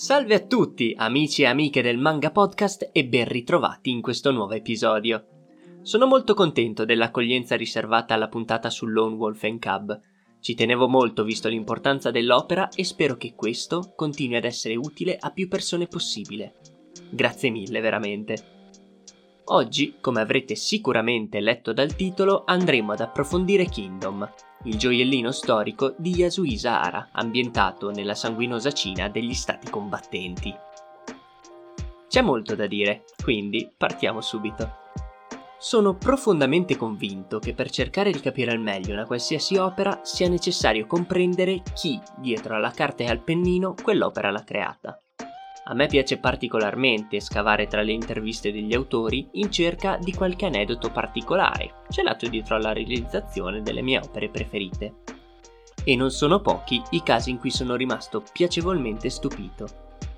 Salve a tutti, amici e amiche del Manga Podcast e ben ritrovati in questo nuovo episodio. Sono molto contento dell'accoglienza riservata alla puntata su Lone Wolf and Cub. Ci tenevo molto visto l'importanza dell'opera e spero che questo continui ad essere utile a più persone possibile. Grazie mille veramente. Oggi, come avrete sicuramente letto dal titolo, andremo ad approfondire Kingdom, il gioiellino storico di Yasuisa Ara, ambientato nella sanguinosa Cina degli stati combattenti. C'è molto da dire, quindi partiamo subito. Sono profondamente convinto che per cercare di capire al meglio una qualsiasi opera sia necessario comprendere chi, dietro alla carta e al pennino, quell'opera l'ha creata. A me piace particolarmente scavare tra le interviste degli autori in cerca di qualche aneddoto particolare, celato dietro alla realizzazione delle mie opere preferite. E non sono pochi i casi in cui sono rimasto piacevolmente stupito.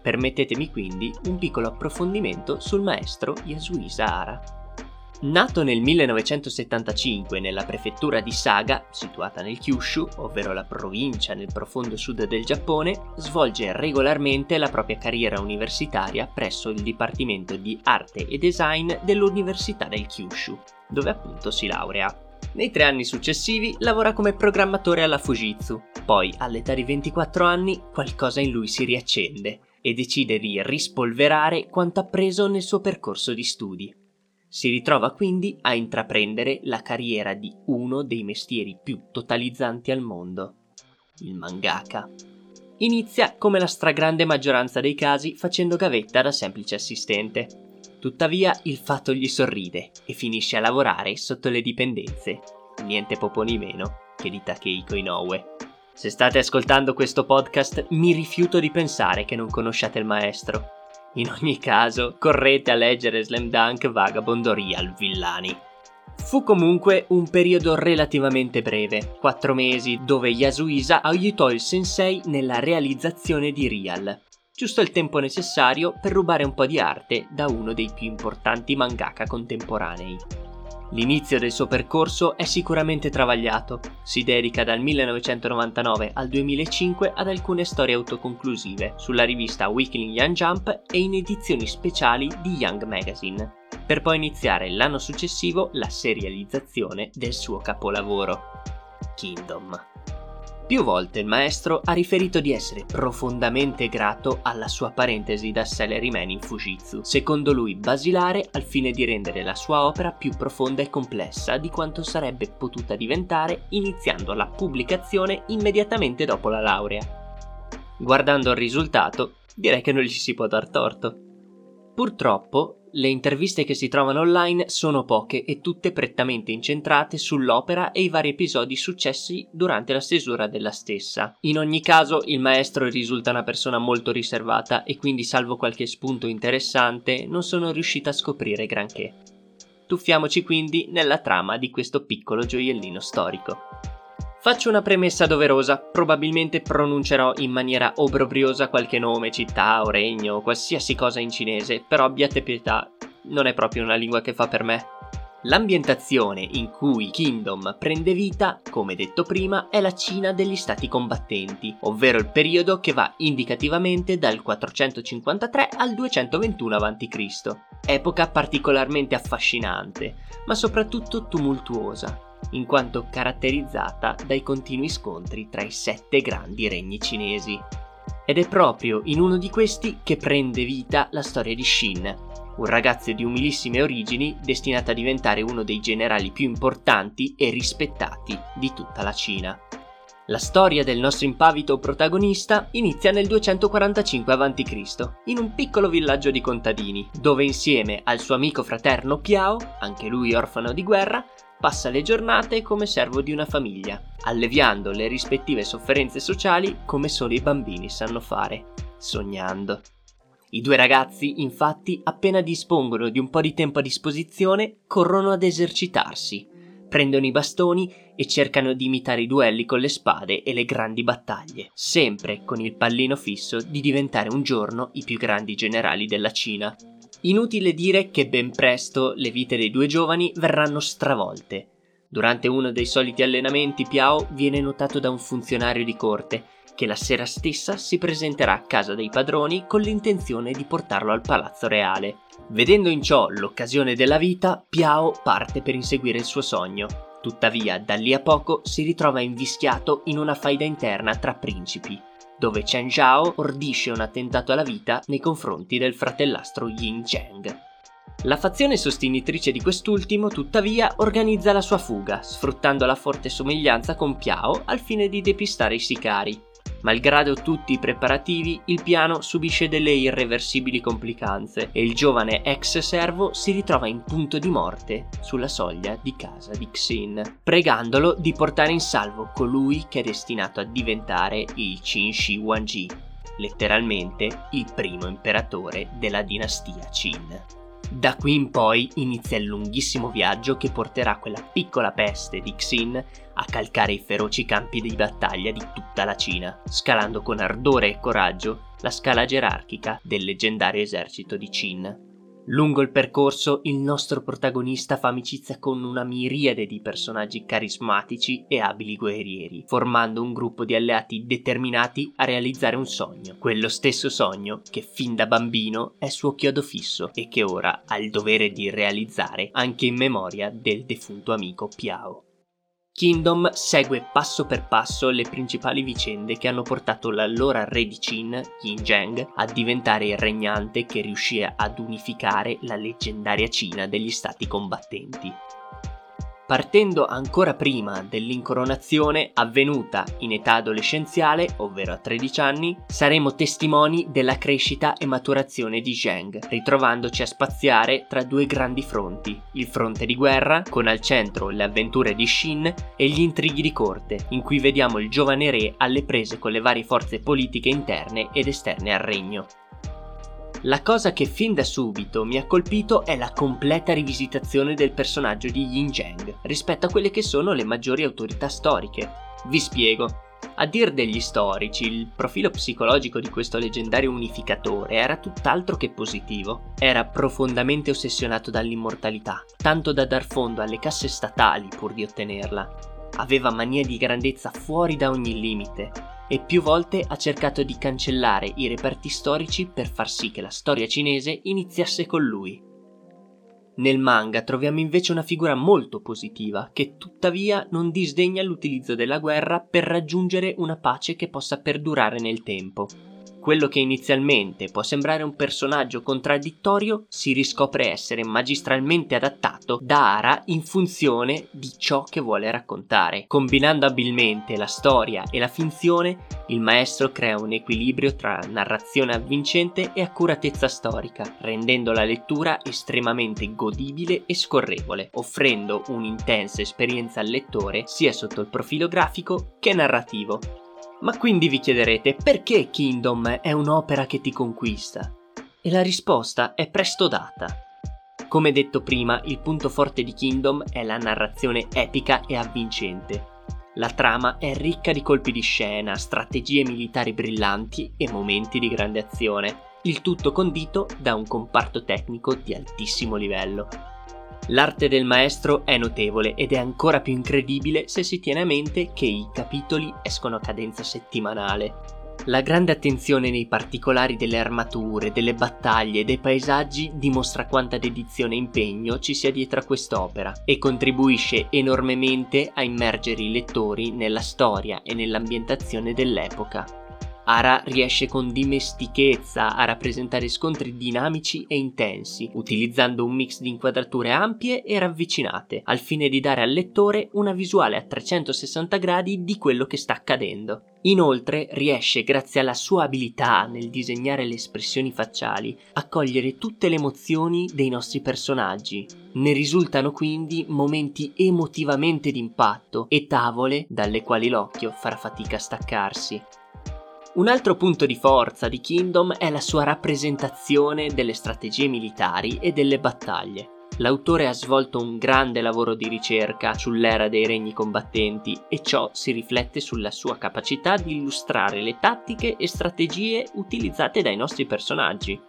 Permettetemi quindi un piccolo approfondimento sul maestro Yasuisa Ara. Nato nel 1975 nella prefettura di Saga, situata nel Kyushu, ovvero la provincia nel profondo sud del Giappone, svolge regolarmente la propria carriera universitaria presso il Dipartimento di Arte e Design dell'Università del Kyushu, dove appunto si laurea. Nei tre anni successivi lavora come programmatore alla Fujitsu, poi all'età di 24 anni qualcosa in lui si riaccende e decide di rispolverare quanto appreso nel suo percorso di studi. Si ritrova quindi a intraprendere la carriera di uno dei mestieri più totalizzanti al mondo, il mangaka. Inizia come la stragrande maggioranza dei casi facendo gavetta da semplice assistente. Tuttavia il fatto gli sorride e finisce a lavorare sotto le dipendenze, niente poco di meno che di Takehiko Inoue. Se state ascoltando questo podcast mi rifiuto di pensare che non conosciate il maestro. In ogni caso, correte a leggere Slam Dunk Vagabond Real Villani. Fu comunque un periodo relativamente breve, 4 mesi, dove Yasuisa aiutò il sensei nella realizzazione di Real, giusto il tempo necessario per rubare un po' di arte da uno dei più importanti mangaka contemporanei. L'inizio del suo percorso è sicuramente travagliato. Si dedica dal 1999 al 2005 ad alcune storie autoconclusive sulla rivista Weekly Young Jump e in edizioni speciali di Young Magazine, per poi iniziare l'anno successivo la serializzazione del suo capolavoro, Kingdom. Più volte il maestro ha riferito di essere profondamente grato alla sua parentesi da Salaryman in Fujitsu, secondo lui basilare al fine di rendere la sua opera più profonda e complessa di quanto sarebbe potuta diventare iniziando la pubblicazione immediatamente dopo la laurea. Guardando il risultato, direi che non gli si può dar torto. Purtroppo, le interviste che si trovano online sono poche e tutte prettamente incentrate sull'opera e i vari episodi successi durante la stesura della stessa. In ogni caso, il maestro risulta una persona molto riservata e quindi, salvo qualche spunto interessante, non sono riuscita a scoprire granché. Tuffiamoci quindi nella trama di questo piccolo gioiellino storico. Faccio una premessa doverosa, probabilmente pronuncerò in maniera obbrobriosa qualche nome, città o regno qualsiasi cosa in cinese, però abbiate pietà, non è proprio una lingua che fa per me. L'ambientazione in cui Kingdom prende vita, come detto prima, è la Cina degli stati combattenti, ovvero il periodo che va indicativamente dal 453 al 221 a.C. Epoca particolarmente affascinante, ma soprattutto tumultuosa, in quanto caratterizzata dai continui scontri tra i sette grandi regni cinesi. Ed è proprio in uno di questi che prende vita la storia di Shin, un ragazzo di umilissime origini destinato a diventare uno dei generali più importanti e rispettati di tutta la Cina. La storia del nostro impavito protagonista inizia nel 245 a.C., in un piccolo villaggio di contadini, dove insieme al suo amico fraterno Piao, anche lui orfano di guerra, passa le giornate come servo di una famiglia, alleviando le rispettive sofferenze sociali come solo i bambini sanno fare, sognando. I due ragazzi, infatti, appena dispongono di un po' di tempo a disposizione, corrono ad esercitarsi, prendono i bastoni e cercano di imitare i duelli con le spade e le grandi battaglie, sempre con il pallino fisso di diventare un giorno i più grandi generali della Cina. Inutile dire che ben presto le vite dei due giovani verranno stravolte. Durante uno dei soliti allenamenti Piao viene notato da un funzionario di corte che la sera stessa si presenterà a casa dei padroni con l'intenzione di portarlo al palazzo reale. Vedendo in ciò l'occasione della vita, Piao parte per inseguire il suo sogno. Tuttavia, da lì a poco si ritrova invischiato in una faida interna tra principi, dove Chen Zhao ordisce un attentato alla vita nei confronti del fratellastro Yin Zheng. La fazione sostenitrice di quest'ultimo, tuttavia, organizza la sua fuga, sfruttando la forte somiglianza con Piao al fine di depistare i sicari. Malgrado tutti i preparativi, il piano subisce delle irreversibili complicanze e il giovane ex servo si ritrova in punto di morte sulla soglia di casa di Xin, pregandolo di portare in salvo colui che è destinato a diventare il Qin Shi Huangji, letteralmente il primo imperatore della dinastia Qin. Da qui in poi inizia il lunghissimo viaggio che porterà quella piccola peste di Xin a calcare i feroci campi di battaglia di tutta la Cina, scalando con ardore e coraggio la scala gerarchica del leggendario esercito di Qin. Lungo il percorso il nostro protagonista fa amicizia con una miriade di personaggi carismatici e abili guerrieri, formando un gruppo di alleati determinati a realizzare un sogno, quello stesso sogno che fin da bambino è suo chiodo fisso e che ora ha il dovere di realizzare anche in memoria del defunto amico Piao. Kingdom segue passo per passo le principali vicende che hanno portato l'allora re di Qin, Yin Zheng, a diventare il regnante che riuscì ad unificare la leggendaria Cina degli stati combattenti partendo ancora prima dell'incoronazione avvenuta in età adolescenziale, ovvero a 13 anni, saremo testimoni della crescita e maturazione di Zheng, ritrovandoci a spaziare tra due grandi fronti, il fronte di guerra, con al centro le avventure di Shin, e gli intrighi di corte, in cui vediamo il giovane re alle prese con le varie forze politiche interne ed esterne al regno. La cosa che fin da subito mi ha colpito è la completa rivisitazione del personaggio di Yin Zheng rispetto a quelle che sono le maggiori autorità storiche. Vi spiego. A dir degli storici, il profilo psicologico di questo leggendario unificatore era tutt'altro che positivo. Era profondamente ossessionato dall'immortalità, tanto da dar fondo alle casse statali pur di ottenerla. Aveva mania di grandezza fuori da ogni limite e più volte ha cercato di cancellare i reperti storici per far sì che la storia cinese iniziasse con lui. Nel manga troviamo invece una figura molto positiva, che tuttavia non disdegna l'utilizzo della guerra per raggiungere una pace che possa perdurare nel tempo. Quello che inizialmente può sembrare un personaggio contraddittorio si riscopre essere magistralmente adattato da Ara in funzione di ciò che vuole raccontare. Combinando abilmente la storia e la finzione, il maestro crea un equilibrio tra narrazione avvincente e accuratezza storica, rendendo la lettura estremamente godibile e scorrevole, offrendo un'intensa esperienza al lettore sia sotto il profilo grafico che narrativo. Ma quindi vi chiederete perché Kingdom è un'opera che ti conquista? E la risposta è presto data. Come detto prima, il punto forte di Kingdom è la narrazione epica e avvincente. La trama è ricca di colpi di scena, strategie militari brillanti e momenti di grande azione, il tutto condito da un comparto tecnico di altissimo livello. L'arte del maestro è notevole ed è ancora più incredibile se si tiene a mente che i capitoli escono a cadenza settimanale. La grande attenzione nei particolari delle armature, delle battaglie e dei paesaggi dimostra quanta dedizione e impegno ci sia dietro a quest'opera e contribuisce enormemente a immergere i lettori nella storia e nell'ambientazione dell'epoca. Ara riesce con dimestichezza a rappresentare scontri dinamici e intensi, utilizzando un mix di inquadrature ampie e ravvicinate, al fine di dare al lettore una visuale a 360 gradi di quello che sta accadendo. Inoltre riesce, grazie alla sua abilità nel disegnare le espressioni facciali, a cogliere tutte le emozioni dei nostri personaggi. Ne risultano quindi momenti emotivamente d'impatto e tavole dalle quali l'occhio farà fatica a staccarsi. Un altro punto di forza di Kingdom è la sua rappresentazione delle strategie militari e delle battaglie. L'autore ha svolto un grande lavoro di ricerca sull'era dei regni combattenti e ciò si riflette sulla sua capacità di illustrare le tattiche e strategie utilizzate dai nostri personaggi.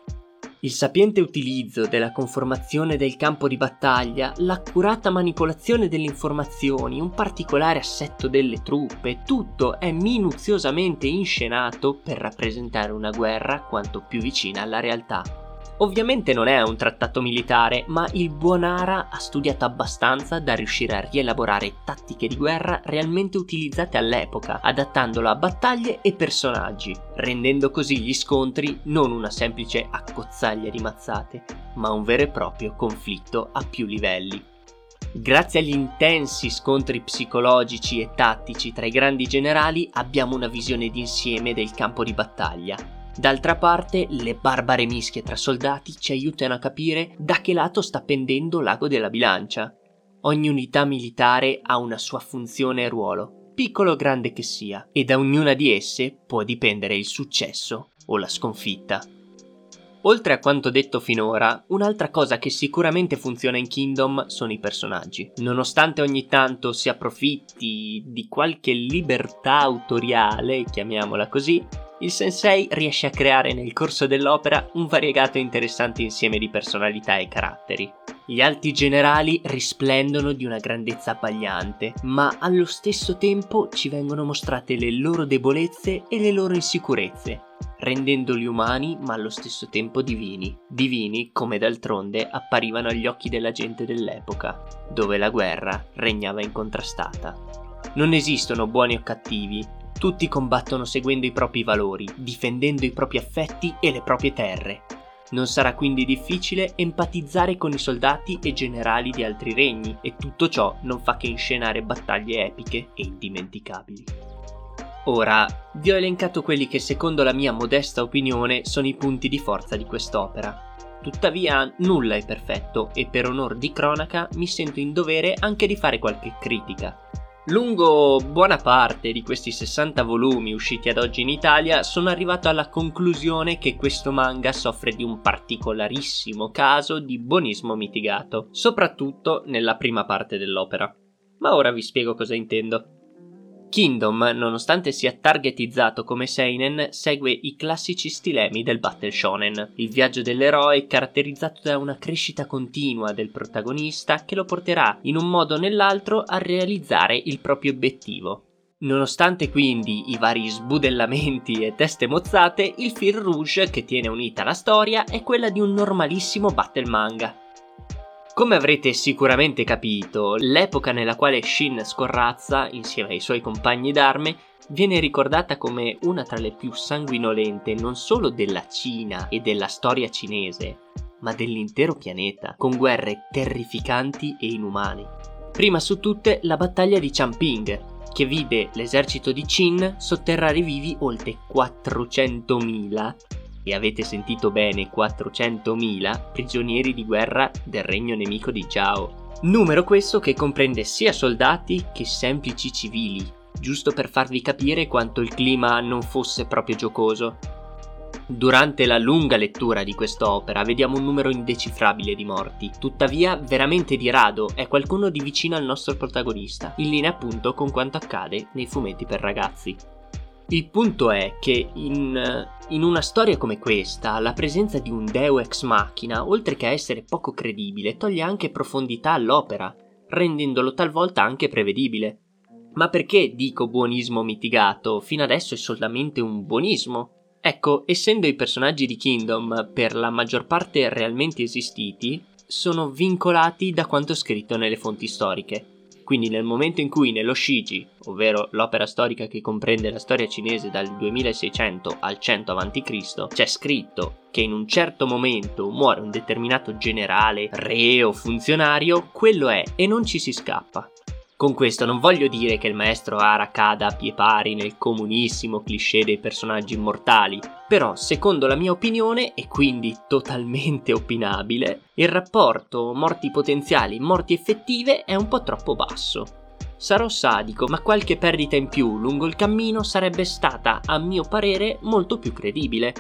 Il sapiente utilizzo della conformazione del campo di battaglia, l'accurata manipolazione delle informazioni, un particolare assetto delle truppe, tutto è minuziosamente inscenato per rappresentare una guerra quanto più vicina alla realtà. Ovviamente non è un trattato militare, ma il buon Ara ha studiato abbastanza da riuscire a rielaborare tattiche di guerra realmente utilizzate all'epoca, adattandolo a battaglie e personaggi, rendendo così gli scontri non una semplice accozzaglia di mazzate, ma un vero e proprio conflitto a più livelli. Grazie agli intensi scontri psicologici e tattici tra i grandi generali abbiamo una visione d'insieme del campo di battaglia, D'altra parte, le barbare mischie tra soldati ci aiutano a capire da che lato sta pendendo l'ago della bilancia. Ogni unità militare ha una sua funzione e ruolo, piccolo o grande che sia, e da ognuna di esse può dipendere il successo o la sconfitta. Oltre a quanto detto finora, un'altra cosa che sicuramente funziona in Kingdom sono i personaggi. Nonostante ogni tanto si approfitti di qualche libertà autoriale, chiamiamola così, il sensei riesce a creare nel corso dell'opera un variegato e interessante insieme di personalità e caratteri. Gli alti generali risplendono di una grandezza abbagliante, ma allo stesso tempo ci vengono mostrate le loro debolezze e le loro insicurezze, rendendoli umani ma allo stesso tempo divini. Divini come d'altronde apparivano agli occhi della gente dell'epoca, dove la guerra regnava incontrastata. Non esistono buoni o cattivi, tutti combattono seguendo i propri valori, difendendo i propri affetti e le proprie terre. Non sarà quindi difficile empatizzare con i soldati e generali di altri regni e tutto ciò non fa che inscenare battaglie epiche e indimenticabili. Ora, vi ho elencato quelli che secondo la mia modesta opinione sono i punti di forza di quest'opera. Tuttavia nulla è perfetto e per onor di cronaca mi sento in dovere anche di fare qualche critica. Lungo buona parte di questi 60 volumi usciti ad oggi in Italia sono arrivato alla conclusione che questo manga soffre di un particolarissimo caso di buonismo mitigato, soprattutto nella prima parte dell'opera. Ma ora vi spiego cosa intendo. Kingdom, nonostante sia targetizzato come seinen, segue i classici stilemi del battle shonen. Il viaggio dell'eroe è caratterizzato da una crescita continua del protagonista che lo porterà in un modo o nell'altro a realizzare il proprio obiettivo. Nonostante quindi i vari sbudellamenti e teste mozzate, il fil rouge che tiene unita la storia è quella di un normalissimo battle manga, come avrete sicuramente capito, l'epoca nella quale Shin scorrazza, insieme ai suoi compagni d'arme, viene ricordata come una tra le più sanguinolente non solo della Cina e della storia cinese, ma dell'intero pianeta, con guerre terrificanti e inumane. Prima su tutte la battaglia di Champing, che vide l'esercito di Qin sotterrare vivi oltre 400.000 e avete sentito bene 400.000 prigionieri di guerra del regno nemico di Zhao. Numero questo che comprende sia soldati che semplici civili, giusto per farvi capire quanto il clima non fosse proprio giocoso. Durante la lunga lettura di quest'opera vediamo un numero indecifrabile di morti, tuttavia veramente di rado è qualcuno di vicino al nostro protagonista, in linea appunto con quanto accade nei fumetti per ragazzi. Il punto è che in, in, una storia come questa, la presenza di un deo ex machina, oltre che essere poco credibile, toglie anche profondità all'opera, rendendolo talvolta anche prevedibile. Ma perché dico buonismo mitigato? Fino adesso è solamente un buonismo. Ecco, essendo i personaggi di Kingdom per la maggior parte realmente esistiti, sono vincolati da quanto scritto nelle fonti storiche quindi nel momento in cui nello Shiji, ovvero l'opera storica che comprende la storia cinese dal 2600 al 100 a.C., c'è scritto che in un certo momento muore un determinato generale, re o funzionario, quello è e non ci si scappa. Con questo non voglio dire che il maestro Ara cada a pie pari nel comunissimo cliché dei personaggi immortali, però secondo la mia opinione, e quindi totalmente opinabile, il rapporto morti potenziali-morti effettive è un po' troppo basso. Sarò sadico, ma qualche perdita in più lungo il cammino sarebbe stata, a mio parere, molto più credibile.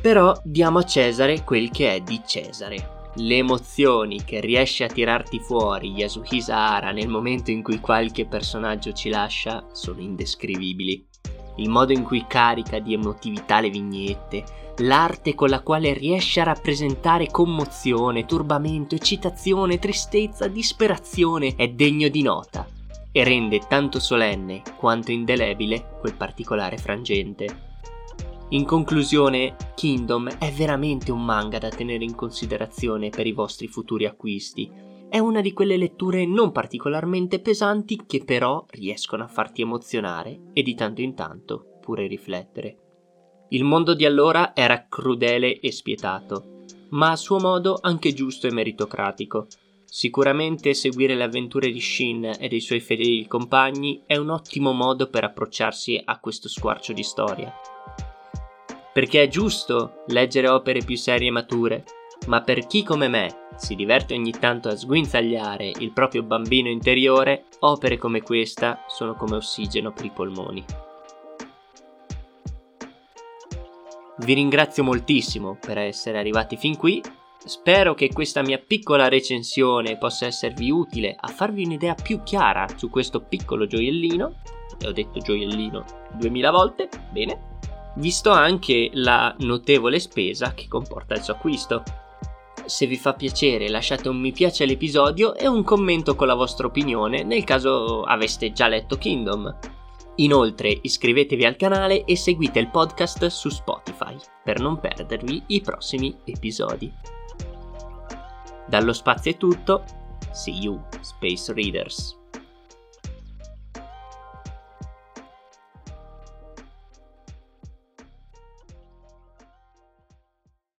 Però diamo a Cesare quel che è di Cesare le emozioni che riesce a tirarti fuori Yasuhisa Hara nel momento in cui qualche personaggio ci lascia sono indescrivibili. il modo in cui carica di emotività le vignette, l'arte con la quale riesce a rappresentare commozione, turbamento, eccitazione, tristezza, disperazione è degno di nota e rende tanto solenne quanto indelebile quel particolare frangente. In conclusione, Kingdom è veramente un manga da tenere in considerazione per i vostri futuri acquisti. È una di quelle letture non particolarmente pesanti che però riescono a farti emozionare e di tanto in tanto pure riflettere. Il mondo di allora era crudele e spietato, ma a suo modo anche giusto e meritocratico. Sicuramente seguire le avventure di Shin e dei suoi fedeli compagni è un ottimo modo per approcciarsi a questo squarcio di storia. Perché è giusto leggere opere più serie e mature, ma per chi come me si diverte ogni tanto a sguinzagliare il proprio bambino interiore, opere come questa sono come ossigeno per i polmoni. Vi ringrazio moltissimo per essere arrivati fin qui. Spero che questa mia piccola recensione possa esservi utile a farvi un'idea più chiara su questo piccolo gioiellino. E ho detto gioiellino 2000 volte, bene. Visto anche la notevole spesa che comporta il suo acquisto. Se vi fa piacere lasciate un mi piace all'episodio e un commento con la vostra opinione nel caso aveste già letto Kingdom. Inoltre iscrivetevi al canale e seguite il podcast su Spotify per non perdervi i prossimi episodi. Dallo spazio è tutto, see you Space Readers.